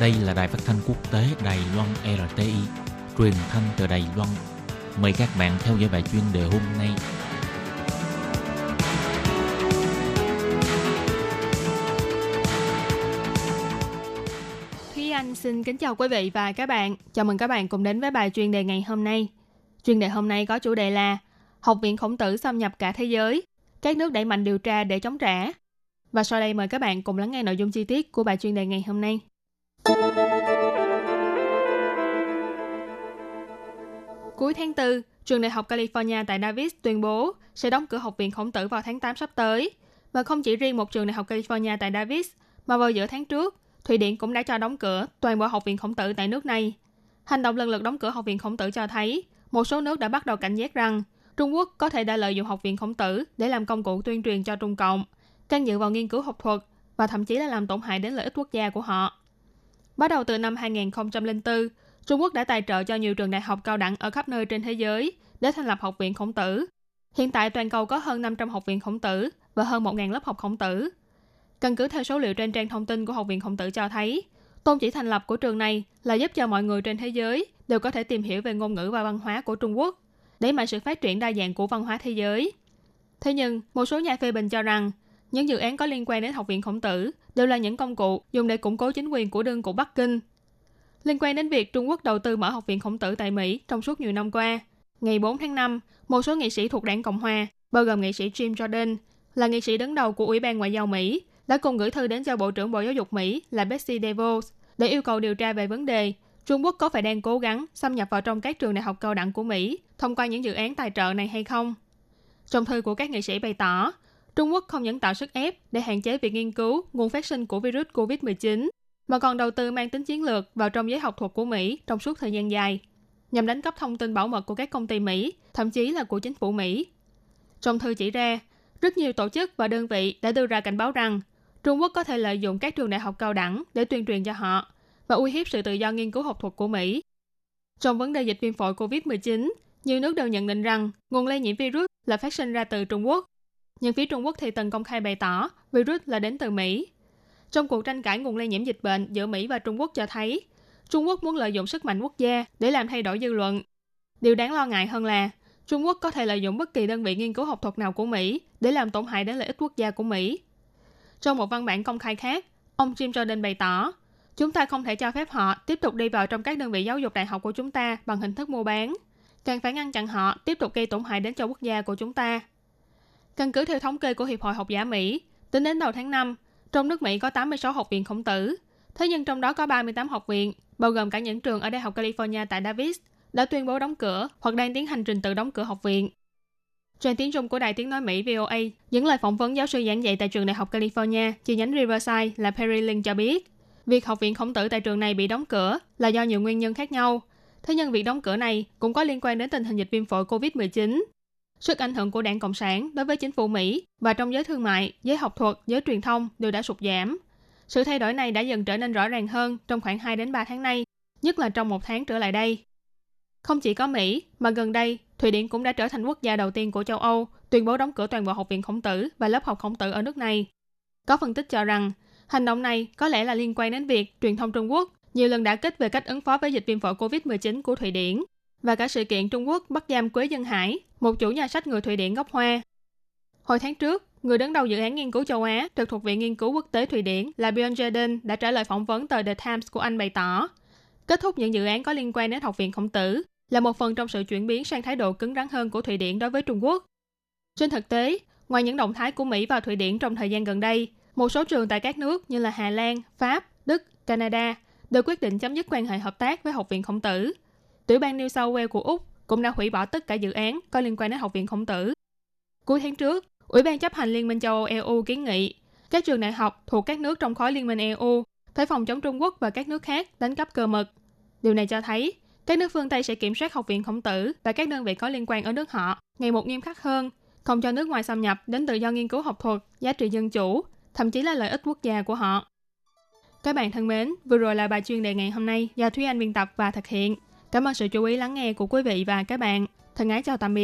Đây là đài phát thanh quốc tế Đài Loan RTI, truyền thanh từ Đài Loan. Mời các bạn theo dõi bài chuyên đề hôm nay. Thúy Anh xin kính chào quý vị và các bạn. Chào mừng các bạn cùng đến với bài chuyên đề ngày hôm nay. Chuyên đề hôm nay có chủ đề là Học viện Khổng tử xâm nhập cả thế giới, các nước đẩy mạnh điều tra để chống trả. Và sau đây mời các bạn cùng lắng nghe nội dung chi tiết của bài chuyên đề ngày hôm nay. Cuối tháng 4, trường đại học California tại Davis tuyên bố sẽ đóng cửa học viện khổng tử vào tháng 8 sắp tới. Và không chỉ riêng một trường đại học California tại Davis, mà vào giữa tháng trước, Thụy Điển cũng đã cho đóng cửa toàn bộ học viện khổng tử tại nước này. Hành động lần lượt đóng cửa học viện khổng tử cho thấy một số nước đã bắt đầu cảnh giác rằng Trung Quốc có thể đã lợi dụng học viện khổng tử để làm công cụ tuyên truyền cho Trung Cộng, can dự vào nghiên cứu học thuật và thậm chí là làm tổn hại đến lợi ích quốc gia của họ. Bắt đầu từ năm 2004, Trung Quốc đã tài trợ cho nhiều trường đại học cao đẳng ở khắp nơi trên thế giới để thành lập học viện khổng tử. Hiện tại toàn cầu có hơn 500 học viện khổng tử và hơn 1.000 lớp học khổng tử. Căn cứ theo số liệu trên trang thông tin của Học viện Khổng tử cho thấy, tôn chỉ thành lập của trường này là giúp cho mọi người trên thế giới đều có thể tìm hiểu về ngôn ngữ và văn hóa của Trung Quốc, để mạnh sự phát triển đa dạng của văn hóa thế giới. Thế nhưng, một số nhà phê bình cho rằng, những dự án có liên quan đến Học viện Khổng tử đều là những công cụ dùng để củng cố chính quyền của đương của Bắc Kinh. Liên quan đến việc Trung Quốc đầu tư mở Học viện Khổng tử tại Mỹ trong suốt nhiều năm qua, ngày 4 tháng 5, một số nghị sĩ thuộc đảng Cộng hòa, bao gồm nghị sĩ Jim Jordan, là nghị sĩ đứng đầu của Ủy ban Ngoại giao Mỹ, đã cùng gửi thư đến cho Bộ trưởng Bộ Giáo dục Mỹ là Betsy DeVos để yêu cầu điều tra về vấn đề Trung Quốc có phải đang cố gắng xâm nhập vào trong các trường đại học cao đẳng của Mỹ thông qua những dự án tài trợ này hay không. Trong thư của các nghị sĩ bày tỏ, Trung Quốc không những tạo sức ép để hạn chế việc nghiên cứu nguồn phát sinh của virus COVID-19, mà còn đầu tư mang tính chiến lược vào trong giới học thuật của Mỹ trong suốt thời gian dài, nhằm đánh cắp thông tin bảo mật của các công ty Mỹ, thậm chí là của chính phủ Mỹ. Trong thư chỉ ra, rất nhiều tổ chức và đơn vị đã đưa ra cảnh báo rằng Trung Quốc có thể lợi dụng các trường đại học cao đẳng để tuyên truyền cho họ và uy hiếp sự tự do nghiên cứu học thuật của Mỹ. Trong vấn đề dịch viêm phổi COVID-19, nhiều nước đều nhận định rằng nguồn lây nhiễm virus là phát sinh ra từ Trung Quốc. Nhưng phía Trung Quốc thì từng công khai bày tỏ virus là đến từ Mỹ. Trong cuộc tranh cãi nguồn lây nhiễm dịch bệnh giữa Mỹ và Trung Quốc cho thấy, Trung Quốc muốn lợi dụng sức mạnh quốc gia để làm thay đổi dư luận. Điều đáng lo ngại hơn là Trung Quốc có thể lợi dụng bất kỳ đơn vị nghiên cứu học thuật nào của Mỹ để làm tổn hại đến lợi ích quốc gia của Mỹ. Trong một văn bản công khai khác, ông Jim Jordan bày tỏ, chúng ta không thể cho phép họ tiếp tục đi vào trong các đơn vị giáo dục đại học của chúng ta bằng hình thức mua bán. Càng phải ngăn chặn họ tiếp tục gây tổn hại đến cho quốc gia của chúng ta. Căn cứ theo thống kê của Hiệp hội Học giả Mỹ, tính đến đầu tháng 5, trong nước Mỹ có 86 học viện khổng tử. Thế nhưng trong đó có 38 học viện, bao gồm cả những trường ở Đại học California tại Davis, đã tuyên bố đóng cửa hoặc đang tiến hành trình tự đóng cửa học viện. Trên tiếng Trung của Đài Tiếng Nói Mỹ VOA những lời phỏng vấn giáo sư giảng dạy tại trường Đại học California, chi nhánh Riverside là Perry Lin cho biết, việc học viện khổng tử tại trường này bị đóng cửa là do nhiều nguyên nhân khác nhau. Thế nhưng việc đóng cửa này cũng có liên quan đến tình hình dịch viêm phổi COVID-19. Sức ảnh hưởng của đảng Cộng sản đối với chính phủ Mỹ và trong giới thương mại, giới học thuật, giới truyền thông đều đã sụt giảm. Sự thay đổi này đã dần trở nên rõ ràng hơn trong khoảng 2 đến 3 tháng nay, nhất là trong một tháng trở lại đây. Không chỉ có Mỹ, mà gần đây, Thụy Điển cũng đã trở thành quốc gia đầu tiên của châu Âu tuyên bố đóng cửa toàn bộ học viện khổng tử và lớp học khổng tử ở nước này. Có phân tích cho rằng, hành động này có lẽ là liên quan đến việc truyền thông Trung Quốc nhiều lần đã kích về cách ứng phó với dịch viêm phổi COVID-19 của Thụy Điển và cả sự kiện Trung Quốc bắt giam Quế Dân Hải, một chủ nhà sách người Thụy Điển gốc Hoa. Hồi tháng trước, người đứng đầu dự án nghiên cứu châu Á trực thuộc Viện Nghiên cứu Quốc tế Thụy Điển là Björn Jaden đã trả lời phỏng vấn tờ The Times của Anh bày tỏ, kết thúc những dự án có liên quan đến học viện khổng tử là một phần trong sự chuyển biến sang thái độ cứng rắn hơn của Thụy Điển đối với Trung Quốc. Trên thực tế, ngoài những động thái của Mỹ và Thụy Điển trong thời gian gần đây, một số trường tại các nước như là Hà Lan, Pháp, Đức, Canada đều quyết định chấm dứt quan hệ hợp tác với Học viện Khổng tử. Tiểu bang New South Wales của Úc cũng đã hủy bỏ tất cả dự án có liên quan đến Học viện Khổng tử. Cuối tháng trước, Ủy ban chấp hành Liên minh châu Âu EU kiến nghị các trường đại học thuộc các nước trong khối Liên minh EU phải phòng chống Trung Quốc và các nước khác đánh cắp cơ mật. Điều này cho thấy các nước phương Tây sẽ kiểm soát học viện khổng tử và các đơn vị có liên quan ở nước họ ngày một nghiêm khắc hơn, không cho nước ngoài xâm nhập đến tự do nghiên cứu học thuật, giá trị dân chủ, thậm chí là lợi ích quốc gia của họ. Các bạn thân mến, vừa rồi là bài chuyên đề ngày hôm nay do Thúy Anh biên tập và thực hiện. Cảm ơn sự chú ý lắng nghe của quý vị và các bạn. Thân ái chào tạm biệt.